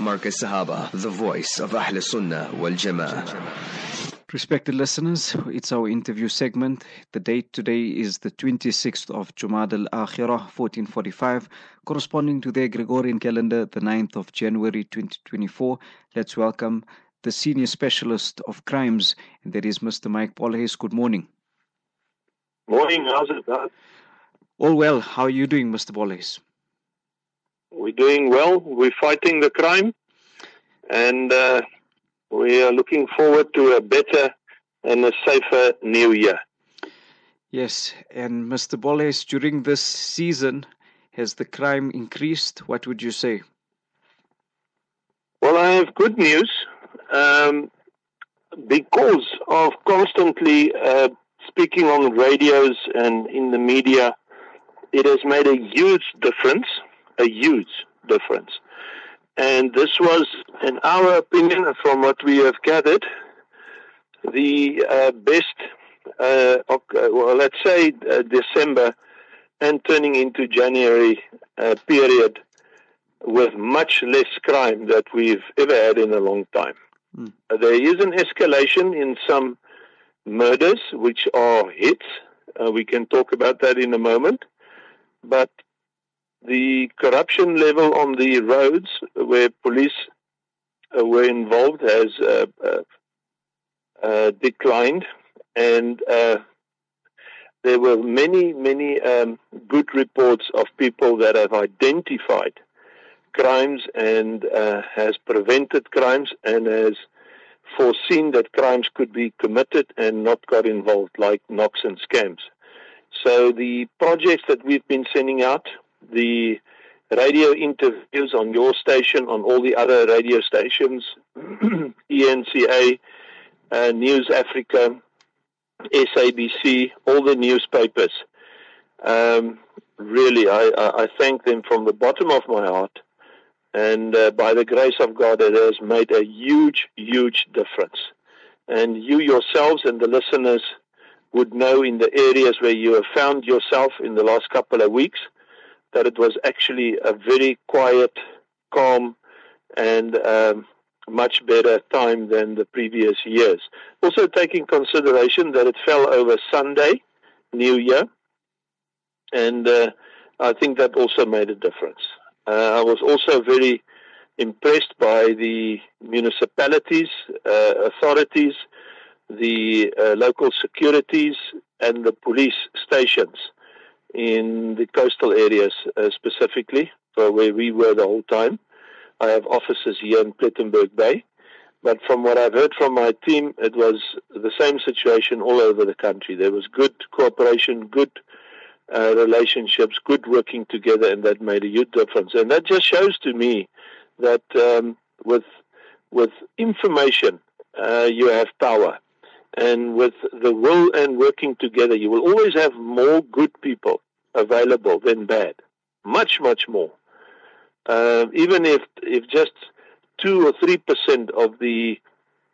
Marcus Sahaba, the voice of Ahl Sunnah wal Jama'ah. Respected listeners, it's our interview segment. The date today is the 26th of Jumad al Akhirah, 1445, corresponding to the Gregorian calendar, the 9th of January 2024. Let's welcome the senior specialist of crimes, and that is Mr. Mike Bolhuis. Good morning. Morning, how's it, Dad? All well. How are you doing, Mr. Bolhuis? We're doing well. We're fighting the crime, and uh, we are looking forward to a better and a safer new year. Yes, and Mr. Bolhuis, during this season, has the crime increased? What would you say? Well, I have good news. Um, because of constantly uh, speaking on radios and in the media, it has made a huge difference a huge difference. And this was, in our opinion, from what we have gathered, the uh, best, uh, well, let's say uh, December and turning into January uh, period with much less crime that we've ever had in a long time. Mm. there is an escalation in some murders, which are hits. Uh, we can talk about that in a moment. But the corruption level on the roads where police uh, were involved has uh, uh, uh declined, and uh, there were many, many um, good reports of people that have identified crimes and has prevented crimes and has foreseen that crimes could be committed and not got involved, like knocks and scams. So the projects that we've been sending out the radio interviews on your station, on all the other radio stations, ENCA, uh, News Africa, SABC, all the newspapers. Um, really, I, I, thank them from the bottom of my heart. And uh, by the grace of God, it has made a huge, huge difference. And you yourselves and the listeners would know in the areas where you have found yourself in the last couple of weeks that it was actually a very quiet, calm, and um, much better time than the previous years. Also, taking consideration that it fell over Sunday, New Year, and uh, I think that also made a difference. Uh, I was also very impressed by the municipalities, uh, authorities, the uh, local securities, and the police stations in the coastal areas uh, specifically, where we were the whole time. I have offices here in Plettenberg Bay. But from what I've heard from my team, it was the same situation all over the country. There was good cooperation, good uh, relationships, good working together, and that made a huge difference. And that just shows to me that um, with with information, uh, you have power. And with the will and working together, you will always have more good people available than bad. Much, much more. Uh, even if, if just 2 or 3% of the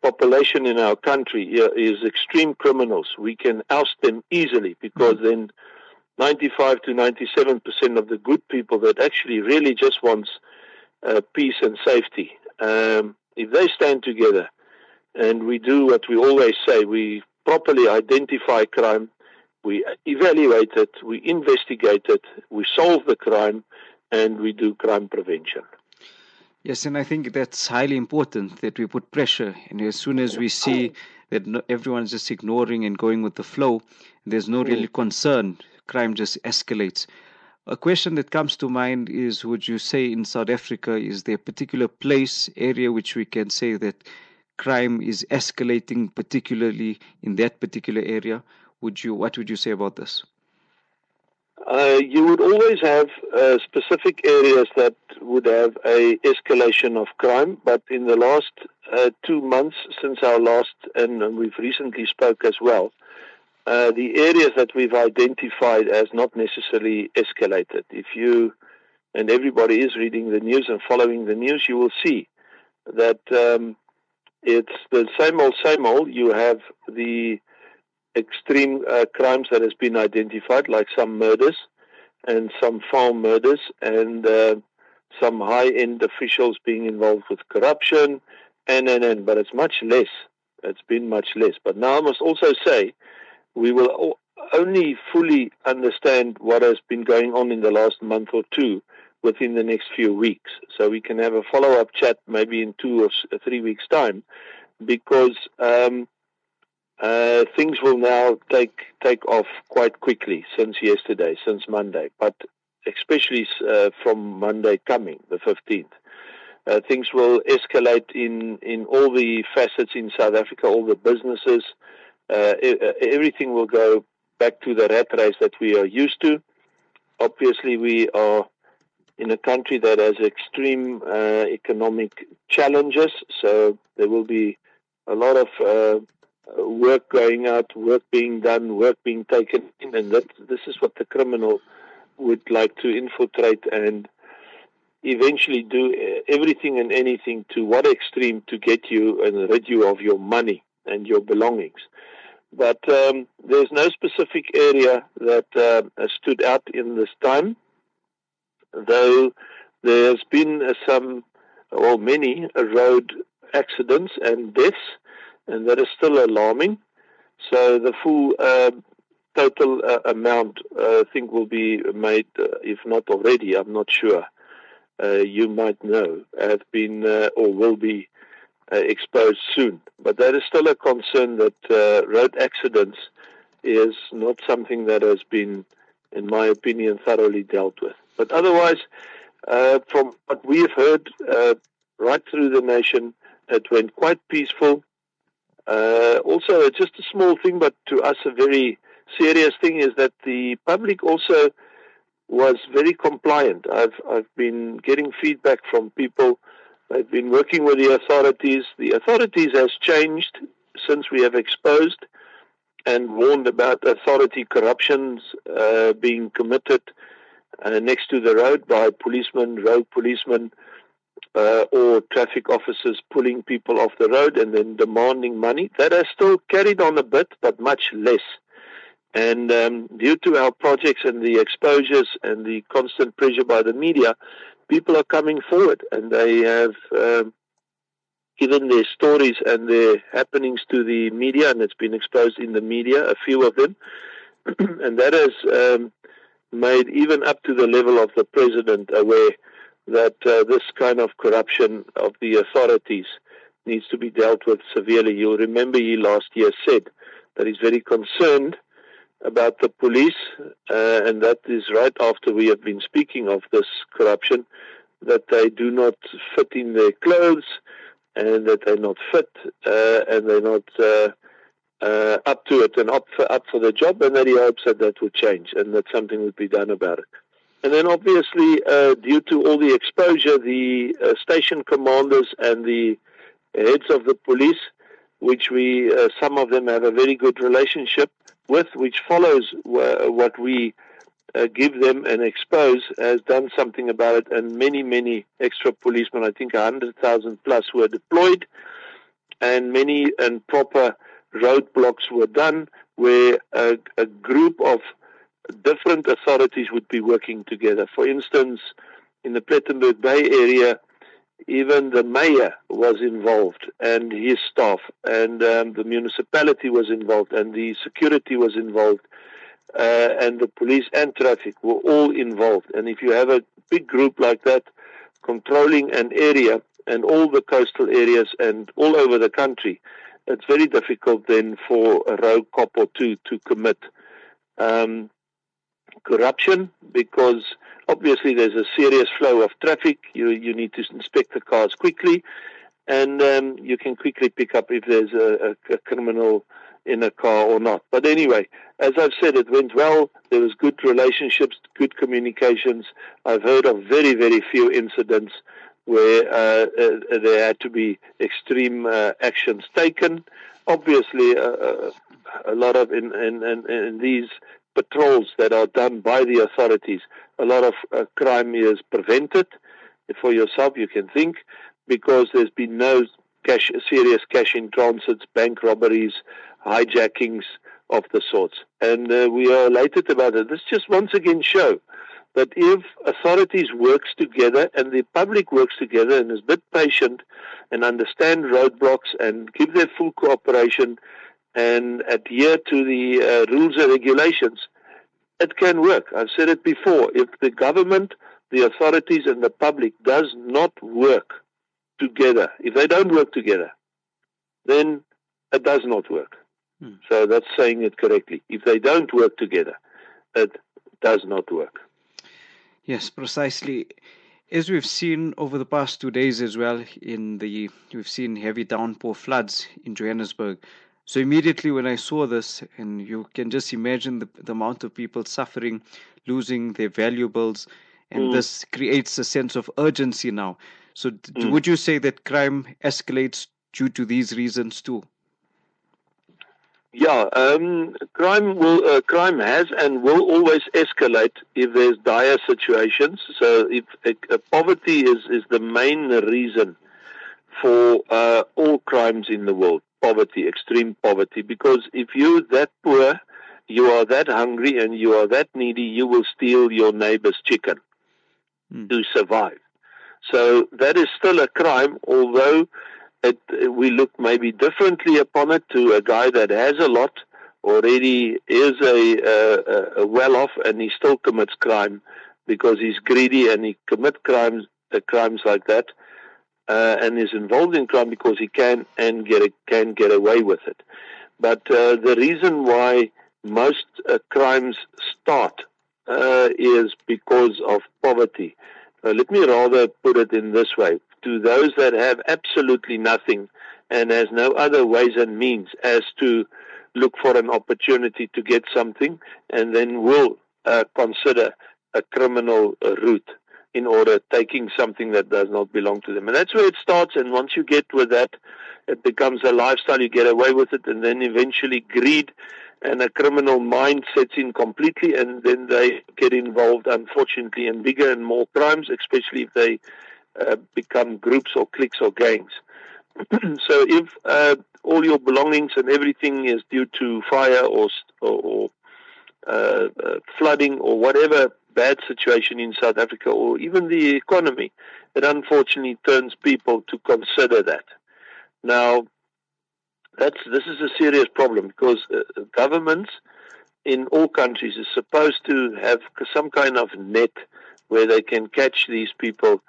population in our country is extreme criminals, we can oust them easily because mm-hmm. then 95 to 97% of the good people that actually really just wants uh, peace and safety, um, if they stand together, and we do what we always say. We properly identify crime, we evaluate it, we investigate it, we solve the crime, and we do crime prevention. Yes, and I think that's highly important that we put pressure. And as soon as we see that everyone's just ignoring and going with the flow, there's no real mm. concern, crime just escalates. A question that comes to mind is Would you say in South Africa, is there a particular place, area which we can say that crime is escalating, particularly in that particular area. Would you? What would you say about this? Uh, you would always have uh, specific areas that would have a escalation of crime, but in the last uh, two months since our last, and we've recently spoke as well, uh, the areas that we've identified as not necessarily escalated. If you and everybody is reading the news and following the news, you will see that um, it's the same old, same old. You have the extreme uh, crimes that has been identified, like some murders and some farm murders, and uh, some high-end officials being involved with corruption, and and and. But it's much less. It's been much less. But now I must also say, we will only fully understand what has been going on in the last month or two within the next few weeks. So we can have a follow-up chat maybe in two or three weeks' time, because um, uh, things will now take take off quite quickly since yesterday, since Monday, but especially uh, from Monday coming, the 15th. Uh, things will escalate in, in all the facets in South Africa, all the businesses. Uh, everything will go back to the rat race that we are used to. Obviously, we are in a country that has extreme uh, economic challenges, so there will be a lot of uh, work going out, work being done, work being taken in, and that this is what the criminal would like to infiltrate and eventually do everything and anything to what extreme to get you and rid you of your money and your belongings. But um, there's no specific area that uh, stood out in this time, though there's been uh, some or many road accidents and deaths and that is still alarming. So the full uh, total uh, amount, uh, I think, will be made, uh, if not already, I'm not sure. Uh, you might know, have been uh, or will be exposed soon. But that is still a concern that road accidents is not something that has been, in my opinion, thoroughly dealt with. But otherwise, from what we have heard right through the nation, it went quite peaceful. Uh, also, just a small thing, but to us a very serious thing is that the public also was very compliant. I've I've been getting feedback from people. I've been working with the authorities. The authorities has changed since we have exposed and warned about authority corruptions uh, being committed uh, next to the road by policemen, road policemen, uh, or traffic officers pulling people off the road and then demanding money. That has still carried on a bit, but much less. And um, due to our projects and the exposures and the constant pressure by the media, people are coming forward and they have um, given their stories and their happenings to the media, and it's been exposed in the media, a few of them. and that has um, made even up to the level of the president aware that uh, this kind of corruption of the authorities needs to be dealt with severely. You'll remember he last year said that he's very concerned about the police, uh, and that is right after we have been speaking of this corruption, that they do not fit in their clothes, and that they're not fit, uh, and they're not uh, uh up to it and up for, up for the job, and that he hopes that that will change and that something would be done about it. And then obviously, uh, due to all the exposure, the uh, station commanders and the heads of the police, which we, uh, some of them have a very good relationship with, which follows what we uh, give them and expose, has done something about it. And many, many extra policemen, I think 100,000 plus, were deployed, and many and proper roadblocks were done where a, a group of different authorities would be working together. For instance, in the Plettenberg Bay area, even the mayor was involved and his staff, and um, the municipality was involved, and the security was involved, uh, and the police and traffic were all involved. And if you have a big group like that controlling an area and all the coastal areas and all over the country, it's very difficult then for a rogue cop or two to commit um, corruption because obviously there's a serious flow of traffic. You you need to inspect the cars quickly, and um, you can quickly pick up if there's a, a, a, criminal in a car or not. But anyway, as I've said, it went well. There was good relationships, good communications. I've heard of very very few incidents where uh, uh, there had to be extreme uh, actions taken. Obviously, uh, uh, a lot of in, in, in, in these patrols that are done by the authorities, a lot of uh, crime is prevented. For yourself, you can think because there's been no cash, serious cash in transits, bank robberies, hijackings of the sorts. And uh, we are elated about it. This just once again show that if authorities works together and the public works together and is a bit patient and understand roadblocks and give their full cooperation and adhere to the uh, rules and regulations, it can work. I've said it before. If the government, the authorities, and the public does not work together, if they don't work together, then it does not work. Hmm. So that's saying it correctly. If they don't work together, it does not work. Yes, precisely. As we've seen over the past two days as well, in the we've seen heavy downpour floods in Johannesburg. So immediately when I saw this, and you can just imagine the, the amount of people suffering, losing their valuables, and mm. this creates a sense of urgency now. So, mm. would you say that crime escalates due to these reasons too? Yeah, um, crime will uh, crime has and will always escalate if there's dire situations. So, if uh, poverty is is the main reason for uh, all crimes in the world, poverty, extreme poverty. Because if you're that poor, you are that hungry, and you are that needy, you will steal your neighbor's chicken mm. to survive. So that is still a crime, although it, we look maybe differently upon it to a guy that has a lot already is a, a, a well off and he still commits crime because he's greedy and he commits crimes uh, crimes like that uh, and is involved in crime because he can and get a, can get away with it. But uh, the reason why most uh, crimes start uh, is because of poverty. Uh, let me rather put it in this way to those that have absolutely nothing and has no other ways and means as to look for an opportunity to get something and then will uh, consider a criminal route in order taking something that does not belong to them. And that's where it starts. And once you get with that, it becomes a lifestyle. You get away with it. And then eventually greed and a criminal mind sets in completely. And then they get involved, unfortunately, in bigger and more crimes, especially if they uh, become groups or cliques or gangs. so if uh, all your belongings and everything is due to fire or or, or uh, uh, flooding or whatever bad situation in South Africa or even the economy, it unfortunately turns people to consider that. Now, that's this is a serious problem because uh, governments in all countries are supposed to have some kind of net where they can catch these people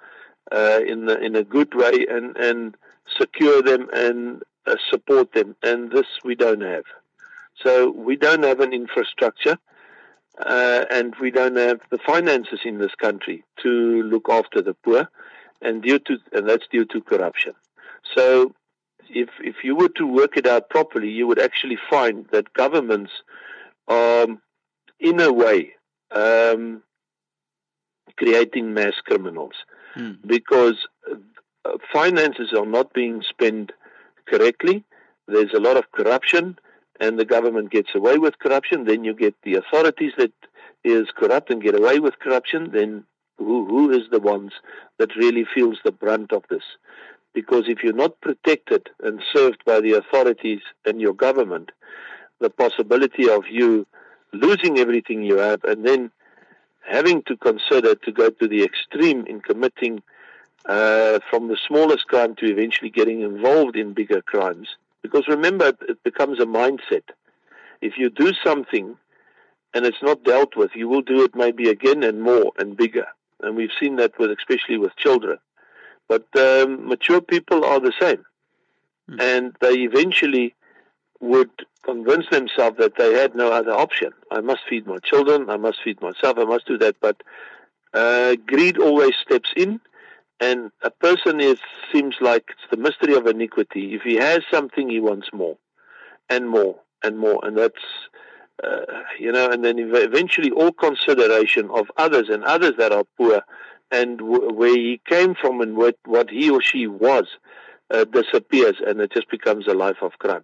uh, in the, in a good way and and secure them and uh, support them. And this we don't have. So we don't have an infrastructure. Uh, and we don't have the finances in this country to look after the poor, and due to and that's due to corruption. So, if if you were to work it out properly, you would actually find that governments are, in a way, um, creating mass criminals mm. because uh, finances are not being spent correctly. There's a lot of corruption, and the government gets away with corruption. Then you get the authorities that is corrupt and get away with corruption. Then who who is the ones that really feels the brunt of this? Because if you're not protected and served by the authorities and your government, the possibility of you losing everything you have and then having to consider to go to the extreme in committing uh, from the smallest crime to eventually getting involved in bigger crimes. Because remember, it becomes a mindset. If you do something and it's not dealt with, you will do it maybe again and more and bigger. And we've seen that with, especially with children. But um, mature people are the same. Mm. And they eventually would convince themselves that they had no other option. I must feed my children, I must feed myself, I must do that. But uh, greed always steps in, and a person is seems like it's the mystery of iniquity. If he has something, he wants more, and more, and more, and that's uh, you know, and then eventually all consideration of others and others that are poor, and w- where he came from and what what he or she was. Uh, disappears and it just becomes a life of crime.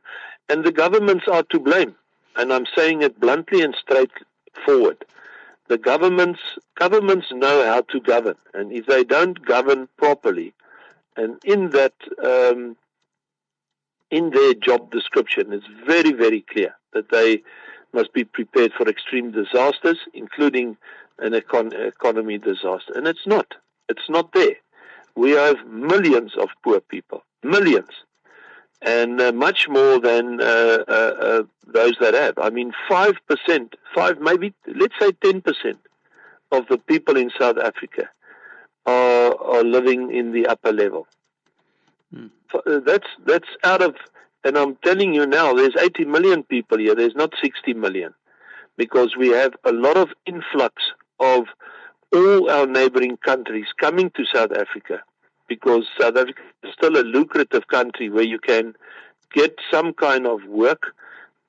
And the governments are to blame. And I'm saying it bluntly and straightforward. The governments governments know how to govern, and if they don't govern properly, and in that um, in their job description, it's very very clear that they must be prepared for extreme disasters, including an econ- economy disaster. And it's not. It's not there. We have millions of poor people, millions, and uh, much more than uh, uh, uh those that have. I mean, 5%, 5, maybe, let's say 10% of the people in South Africa are, are living in the upper level. Uh, that's, that's out of, and I'm telling you now, there's 80 million people here, there's not 60 million, because we have a lot of influx of all our neighboring countries coming to South Africa because South Africa is still a lucrative country where you can get some kind of work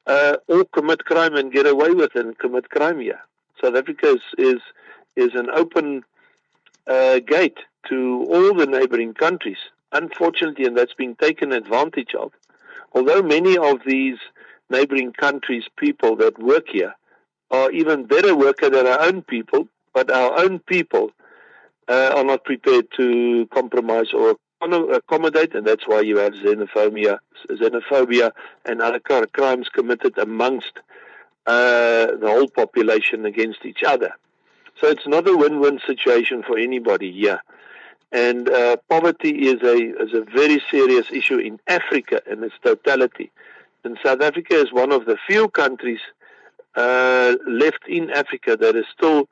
uh, or commit crime and get away with it and commit crime here. South Africa is is, is an open uh, gate to all the neighboring countries. Unfortunately, and that's being taken advantage of. Although many of these neighboring countries' people that work here are even better workers than our own people, but our own people uh, are not prepared to compromise or accommodate, and that's why you have xenophobia, xenophobia and other crimes committed amongst uh, the whole population against each other. So it's not a win-win situation for anybody here. And uh, poverty is a is a very serious issue in Africa in its totality. And South Africa is one of the few countries uh, left in Africa that is still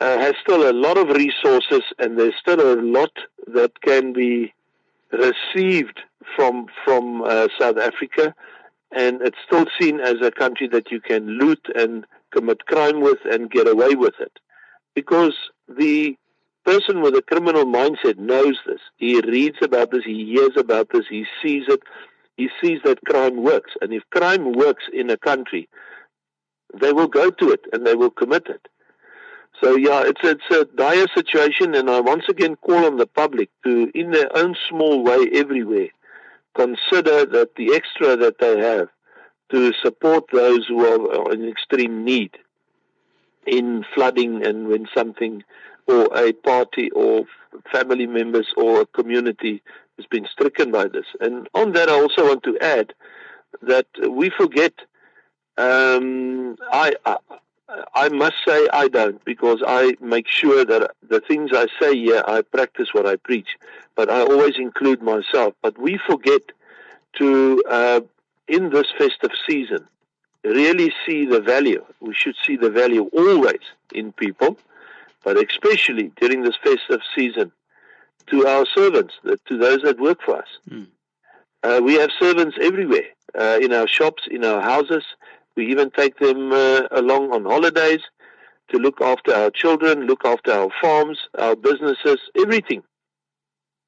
uh, has still a lot of resources, and there's still a lot that can be received from from uh, South Africa, and it's still seen as a country that you can loot and commit crime with and get away with it, because the person with a criminal mindset knows this. He reads about this, he hears about this, he sees it, he sees that crime works, and if crime works in a country, they will go to it and they will commit it. So yeah, it's it's a dire situation, and I once again call on the public to, in their own small way, everywhere, consider that the extra that they have to support those who are in extreme need in flooding and when something or a party or family members or a community has been stricken by this. And on that, I also want to add that we forget. Um, I, I I must say I don't because I make sure that the things I say here, I practice what I preach, but I always include myself. But we forget to, uh, in this festive season, really see the value. We should see the value always in people, but especially during this festive season to our servants, to those that work for us. Mm. Uh, we have servants everywhere, uh, in our shops, in our houses, we even take them uh, along on holidays to look after our children, look after our farms, our businesses, everything.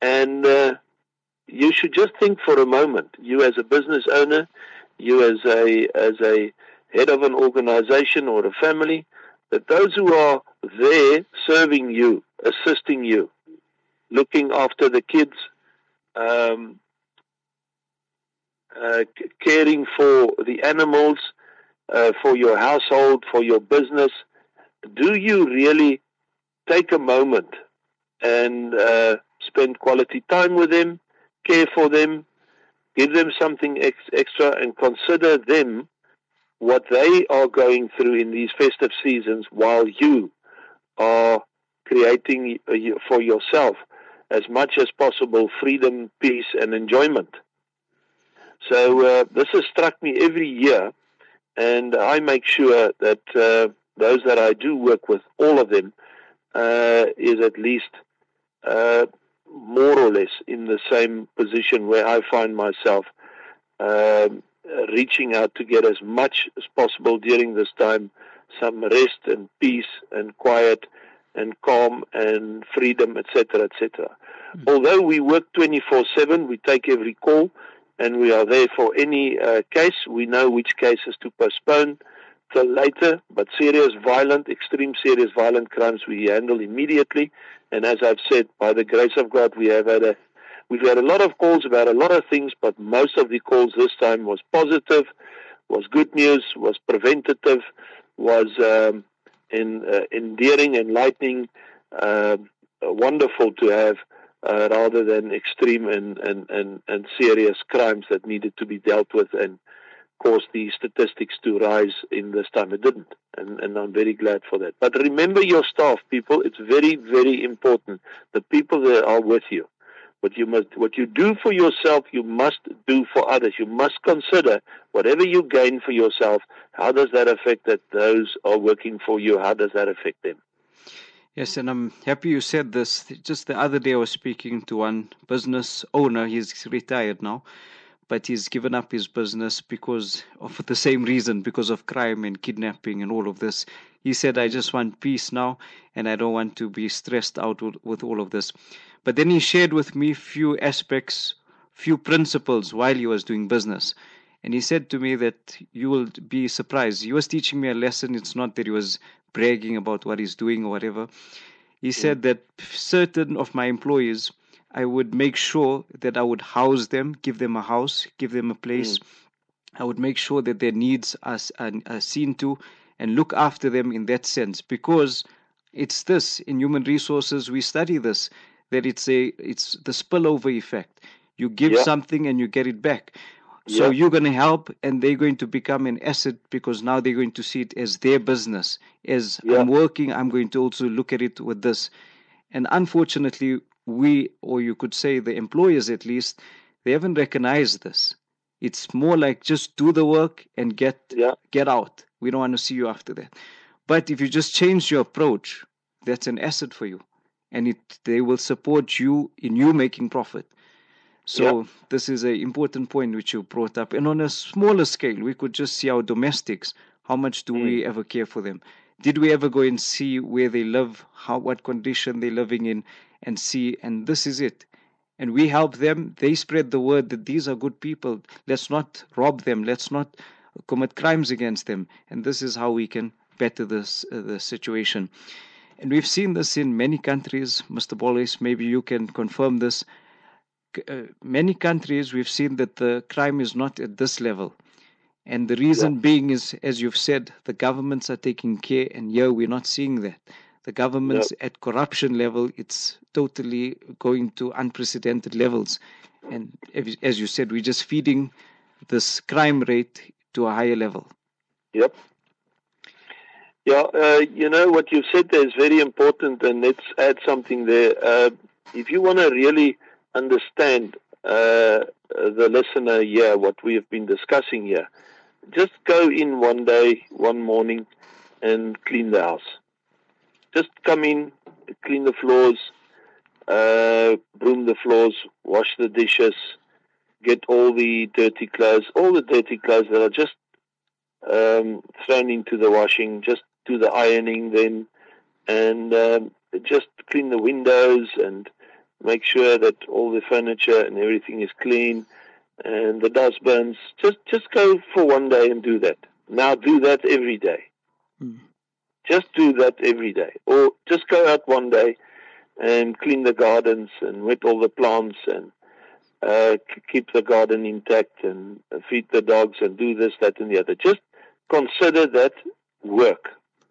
And uh, you should just think for a moment, you as a business owner, you as a as a head of an organization or a family, that those who are there serving you, assisting you, looking after the kids, um, uh, caring for the animals, uh, for your household, for your business, do you really take a moment and uh, spend quality time with them, care for them, give them something ex- extra, and consider them what they are going through in these festive seasons while you are creating uh, for yourself as much as possible freedom, peace, and enjoyment. So uh, this has struck me every year and I make sure that uh, those that I do work with, all of them, uh, is at least uh, more or less in the same position where I find myself um, reaching out to get as much as possible during this time some rest and peace and quiet and calm and freedom, etc., etc. Mm-hmm. Although we work 24/7, we take every call and we are there for any uh, case. We know which cases to postpone till later, but serious, violent, extreme serious violent crimes we handle immediately. And as I've said, by the grace of God, we have had a we've had a lot of calls about a lot of things, but most of the calls this time was positive, was good news, was preventative, was um, in, uh, endearing, enlightening, uh, wonderful to have uh, rather than extreme and, and, and, and serious crimes that needed to be dealt with and caused the statistics to rise in this time. It didn't. And, and I'm very glad for that. But remember your staff, people. It's very, very important. The people that are with you. What you must, what you do for yourself, you must do for others. You must consider whatever you gain for yourself. How does that affect that those are working for you? How does that affect them? Yes, and I'm happy you said this. Just the other day, I was speaking to one business owner. He's retired now, but he's given up his business because of the same reason, because of crime and kidnapping and all of this. He said, I just want peace now, and I don't want to be stressed out with, all of this. But then he shared with me few aspects, few principles while he was doing business. And he said to me that you will be surprised. He was teaching me a lesson. It's not that he was bragging about what he's doing or whatever. He said that certain of my employees, I would make sure that I would house them, give them a house, give them a place. Mm. I would make sure that their needs are, are, are seen to and look after them in that sense because it's this in human resources we study this that it's a it's the spillover effect you give yeah. something and you get it back so yeah. you're going to help, and they're going to become an asset because now they're going to see it as their business. As yeah. I'm working, I'm going to also look at it with this. And unfortunately, we, or you could say the employers at least, they haven't recognized this. It's more like just do the work and get yeah. get out. We don't want to see you after that. But if you just change your approach, that's an asset for you, and it they will support you in you making profit. So yep. this is an important point which you brought up. And on a smaller scale, we could just see our domestics. How much do mm. we ever care for them? Did we ever go and see where they live, how what condition they're living in, and see? And this is it. And we help them. They spread the word that these are good people. Let's not rob them. Let's not commit crimes against them. And this is how we can better this uh, the situation. And we've seen this in many countries. Mr. Bolhuis, maybe you can confirm this uh, many countries we've seen that the crime is not at this level. And the reason yeah. being is, as you've said, the governments are taking care, and here we're not seeing that. The governments yeah. at corruption level, it's totally going to unprecedented levels. And as you said, we're just feeding this crime rate to a higher level. Yep. Yeah, uh, you know what you said there is very important, and let's add something there. Uh, if you want to really understand uh, the listener here, what we have been discussing here, just go in one day, one morning, and clean the house. Just come in, clean the floors, uh, broom the floors, wash the dishes, get all the dirty clothes, all the dirty clothes that are just um, thrown into the washing, just do the ironing then, and um, just clean the windows and make sure that all the furniture and everything is clean and the dustbins. Just just go for one day and do that. Now do that every day. Mm. Just do that every day. Or just go out one day and clean the gardens and wet all the plants and uh, keep the garden intact and feed the dogs and do this, that, and the other. Just consider that work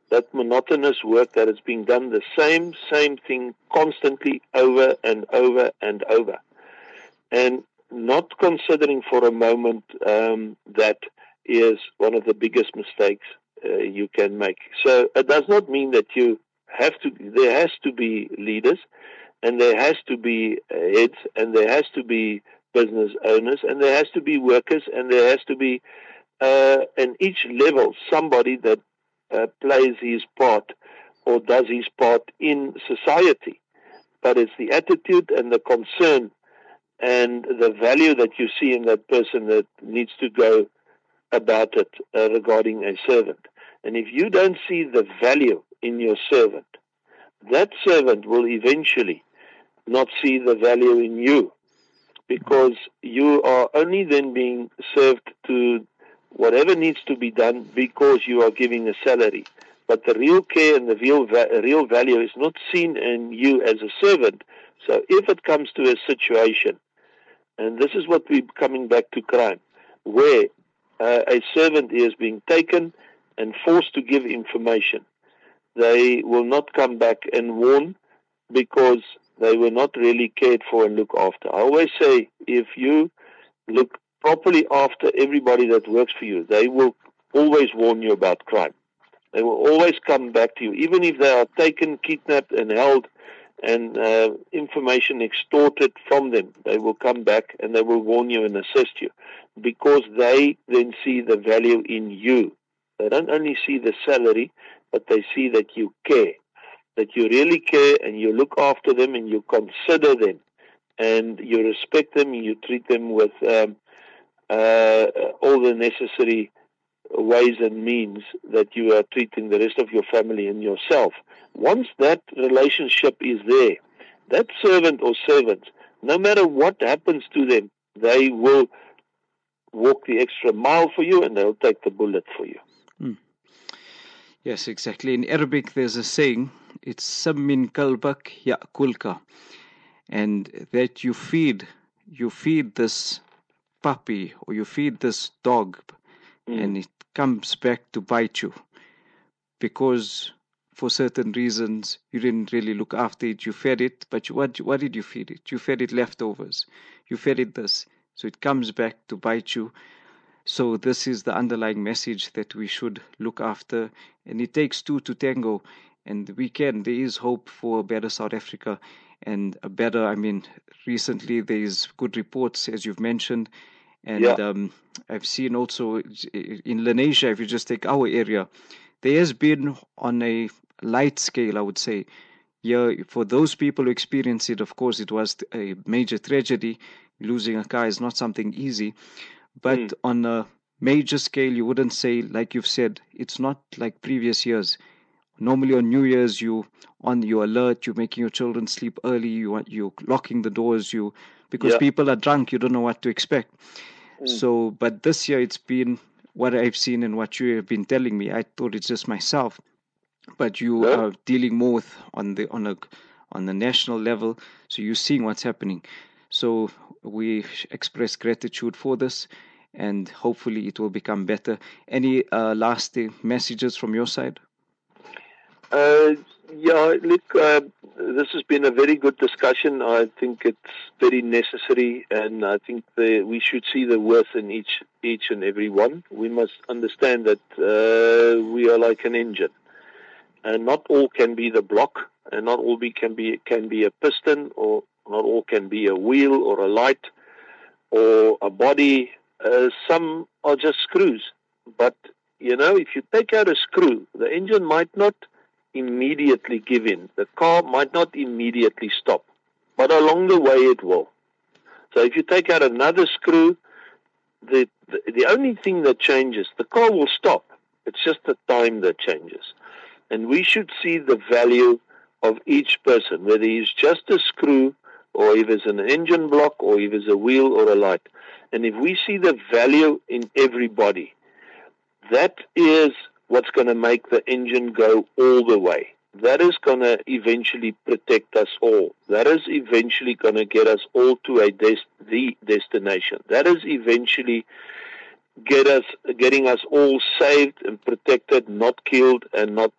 that monotonous work that is being done, the same, same thing constantly over and over and over. And not considering for a moment um, that is one of the biggest mistakes uh, you can make. So it does not mean that you have to, there has to be leaders and there has to be heads and there has to be business owners and there has to be workers and there has to be uh, in each level somebody that uh, plays his part or does his part in society. But it's the attitude and the concern and the value that you see in that person that needs to go about it uh, regarding a servant. And if you don't see the value in your servant, that servant will eventually not see the value in you because you are only then being served to whatever needs to be done because you are giving a salary. But the real care and the real, va- real value is not seen in you as a servant. So if it comes to a situation, and this is what we're coming back to crime, where uh, a servant is being taken and forced to give information, they will not come back and warn because they were not really cared for and looked after. I always say if you look properly after everybody that works for you, they will always warn you about crime. They will always come back to you, even if they are taken, kidnapped, and held, and uh, information extorted from them. They will come back and they will warn you and assist you, because they then see the value in you. They don't only see the salary, but they see that you care, that you really care, and you look after them and you consider them, and you respect them, and you treat them with um, uh, all the necessary ways and means that you are treating the rest of your family and yourself. Once that relationship is there, that servant or servants, no matter what happens to them, they will walk the extra mile for you and they'll take the bullet for you. Mm. Yes, exactly. In Arabic, there's a saying, it's Sammin kalbak ya'kulka. And that you feed, you feed this puppy or you feed this dog mm. and it comes back to bite you. Because for certain reasons you didn't really look after it. You fed it but you, what what did you feed it? You fed it leftovers. You fed it this. So it comes back to bite you. So this is the underlying message that we should look after. And it takes two to tango. And we can there is hope for a better south africa and a better i mean recently there is good reports as you've mentioned and yeah. um, I've seen also in Lenasia, if you just take our area, there has been on a light scale, I would say. Yeah, for those people who experience it, of course, it was a major tragedy. Losing a car is not something easy. But mm. on a major scale, you wouldn't say, like you've said, it's not like previous years. Normally on New Year's, you on your alert, you're making your children sleep early, you you're locking the doors, you because yeah. people are drunk, you don't know what to expect. Mm. So, but this year it's been what I've seen and what you have been telling me. I thought it's just myself, but you yeah. are dealing more with on the on a on the national level. So you're seeing what's happening. So we express gratitude for this, and hopefully it will become better. Any uh, last messages from your side? Uh, yeah, look, uh, this has been a very good discussion. I think it's very necessary, and I think the, we should see the worth in each each and every one. We must understand that uh, we are like an engine, and not all can be the block, and not all be, can be can be a piston, or not all can be a wheel or a light or a body. Uh, some are just screws, but you know, if you take out a screw, the engine might not immediately give in. The car might not immediately stop, but along the way it will. So if you take out another screw, the, the, the only thing that changes, the car will stop. It's just the time that changes. And we should see the value of each person, whether he's just a screw or if it's an engine block or if it's a wheel or a light. And if we see the value in everybody, that is what's going to make the engine go all the way. That is going to eventually protect us all. That is eventually going to get us all to a des- the destination. That is eventually get us getting us all saved and protected, not killed, and not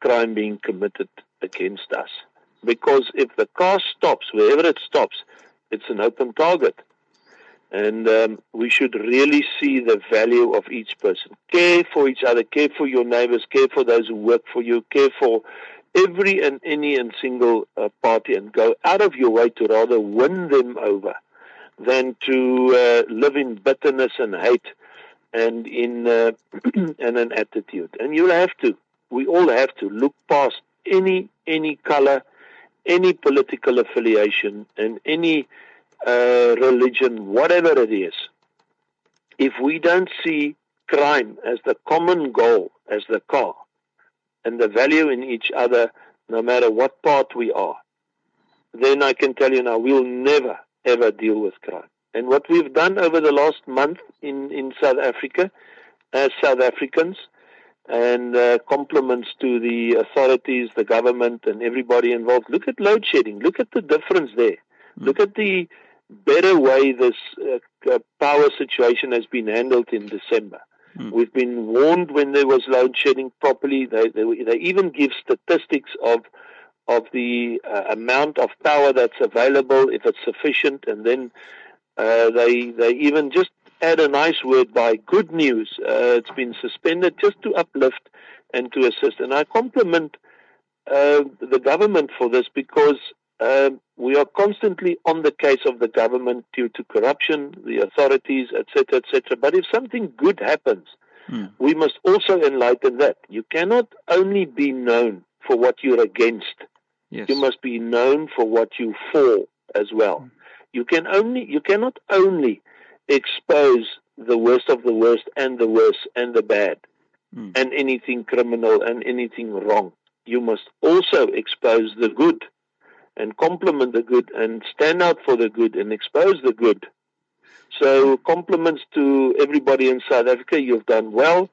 crime being committed against us. Because if the car stops, wherever it stops, it's an open target. And um, we should really see the value of each person. Care for each other, care for your neighbors, care for those who work for you, care for every and any and single uh, party, and go out of your way to rather win them over than to uh, live in bitterness and hate and in uh, and an attitude. And you'll have to. We all have to look past any any color, any political affiliation, and any uh, religion, whatever it is, if we don't see crime as the common goal, as the car, and the value in each other, no matter what part we are, then I can tell you now, we'll never, ever deal with crime. And what we've done over the last month in, in South Africa, as South Africans, and uh, compliments to the authorities, the government, and everybody involved. Look at load shedding. Look at the difference there. Mm. Look at the better way this uh, power situation has been handled in December. Mm. We've been warned when there was load shedding properly. They, they, they even give statistics of of the uh, amount of power that's available, if it's sufficient, and then uh, they they even just add a nice word by good news. Uh, it's been suspended just to uplift and to assist. And I compliment uh, the government for this because uh, we are constantly on the case of the government due to corruption, the authorities, etc., etc. But if something good happens, mm. we must also enlighten that. You cannot only be known for what you're against. Yes. You must be known for what you for as well. Mm. You can only you cannot only expose the worst of the worst and the worst and the bad mm. and anything criminal and anything wrong. You must also expose the good and compliment the good and stand out for the good and expose the good. So compliments to everybody in South Africa. You've done well.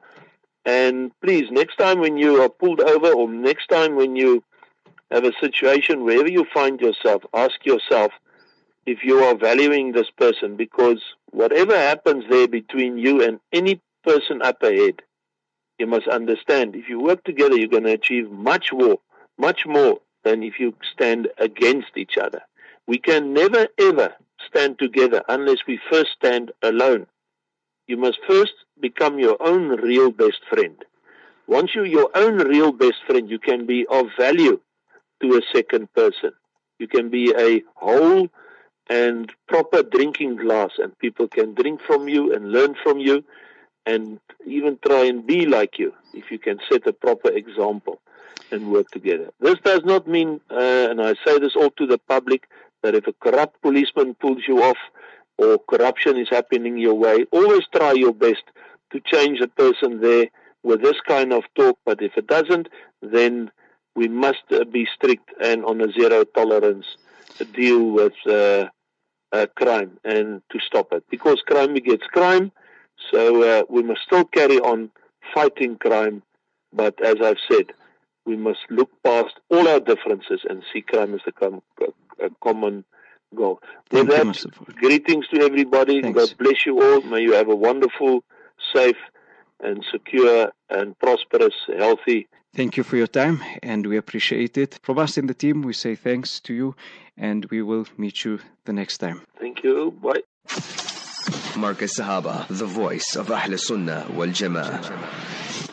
And please, next time when you are pulled over or next time when you have a situation, wherever you find yourself, ask yourself if you are valuing this person because whatever happens there between you and any person up ahead, you must understand if you work together, you're going to achieve much more, much more than if you stand against each other. We can never ever stand together unless we first stand alone. You must first become your own real best friend. Once you're your own real best friend, you can be of value to a second person. You can be a whole and proper drinking glass, and people can drink from you and learn from you and even try and be like you if you can set a proper example and work together. This does not mean, uh, and I say this all to the public, that if a corrupt policeman pulls you off or corruption is happening your way, always try your best to change the person there with this kind of talk. But if it doesn't, then we must uh, be strict and on a zero tolerance deal with uh, uh, crime and to stop it because crime begets crime. So uh, we must still carry on fighting crime, but as I've said, we must look past all our differences and see crime as a, com- a common goal. With Thank that, you, greetings to everybody. Thanks. God bless you all. May you have a wonderful, safe, and secure and prosperous, healthy. Thank you for your time, and we appreciate it. From us in the team, we say thanks to you, and we will meet you the next time. Thank you. Bye. Marcus Sahaba, the voice of Ahl Sunnah wal Jama'ah.